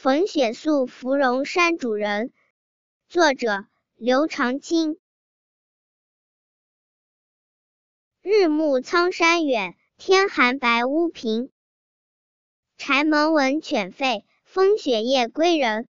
逢雪宿芙蓉山主人作者刘长卿。日暮苍山远天寒白屋贫柴门闻犬吠风雪夜归人